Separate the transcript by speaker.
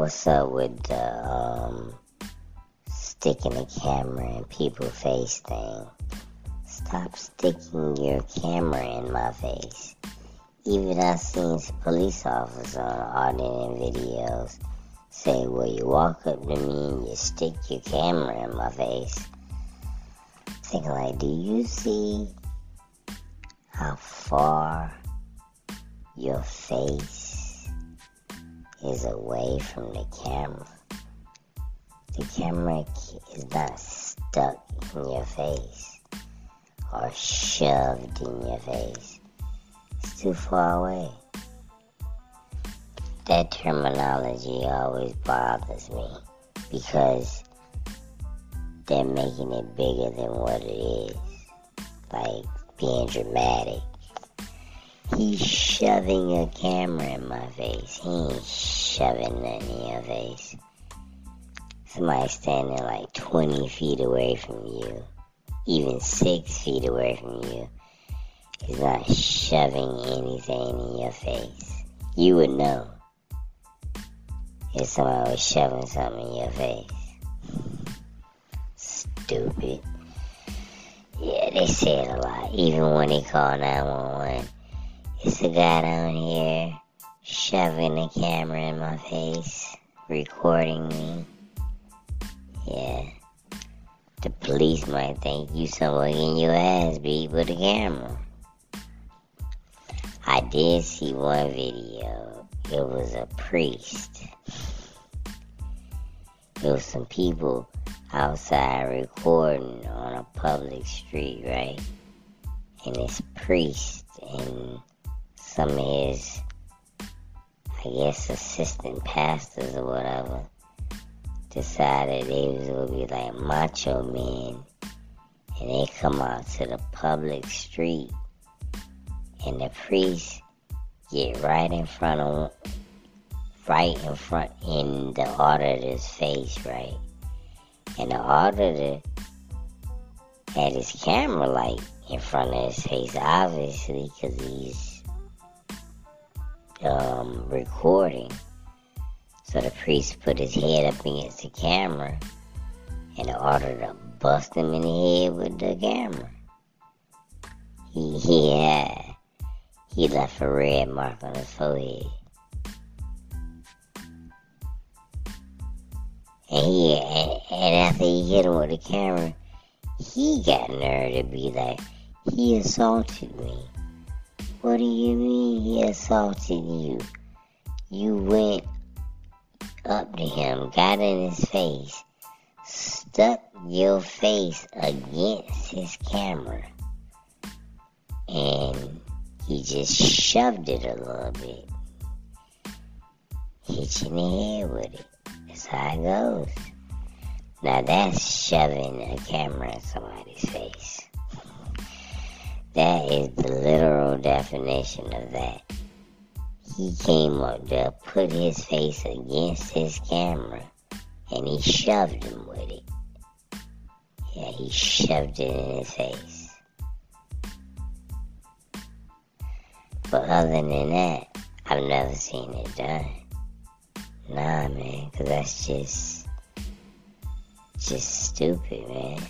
Speaker 1: what's up with the um, sticking the camera in people's face thing? Stop sticking your camera in my face. Even I seen police officers on audio videos say, well, you walk up to me and you stick your camera in my face. Thinking like, do you see how far your face is away from the camera? The camera is not stuck in your face or shoved in your face. It's too far away. That terminology always bothers me because they're making it bigger than what it is. Like being dramatic. He's shoving a camera in my face. He ain't shoving nothing in your face. Somebody standing like 20 feet away from you, even 6 feet away from you, is not shoving anything in your face. You would know if somebody was shoving something in your face. Stupid. Yeah, they say it a lot. Even when they call 911. It's a guy down here shoving a camera in my face, recording me. Yeah. The police might think you somebody getting your ass beat with a camera. I did see one video. It was a priest. There was some people outside recording on a public street, right? And this priest and some of his, I guess, assistant pastors or whatever decided they was gonna be like macho men and they come out to the public street and the priest get right in front of right in front in the auditor's face, right? And the auditor had his camera light in front of his face, obviously, because he's um, recording. So the priest put his head up against the camera and the to bust him in the head with the camera. He, he had, he left a red mark on his forehead. And he, and, and after he hit him with the camera, he got nerve to be like, he assaulted me. What do you mean he assaulted you? You went up to him, got in his face, stuck your face against his camera, and he just shoved it a little bit. Hit you in the head with it. That's how it goes. Now that's shoving a camera in somebody's face. That is the literal definition of that he came up to put his face against his camera and he shoved him with it. Yeah, he shoved it in his face. But other than that, I've never seen it done. Nah, man, because that's just, just stupid, man.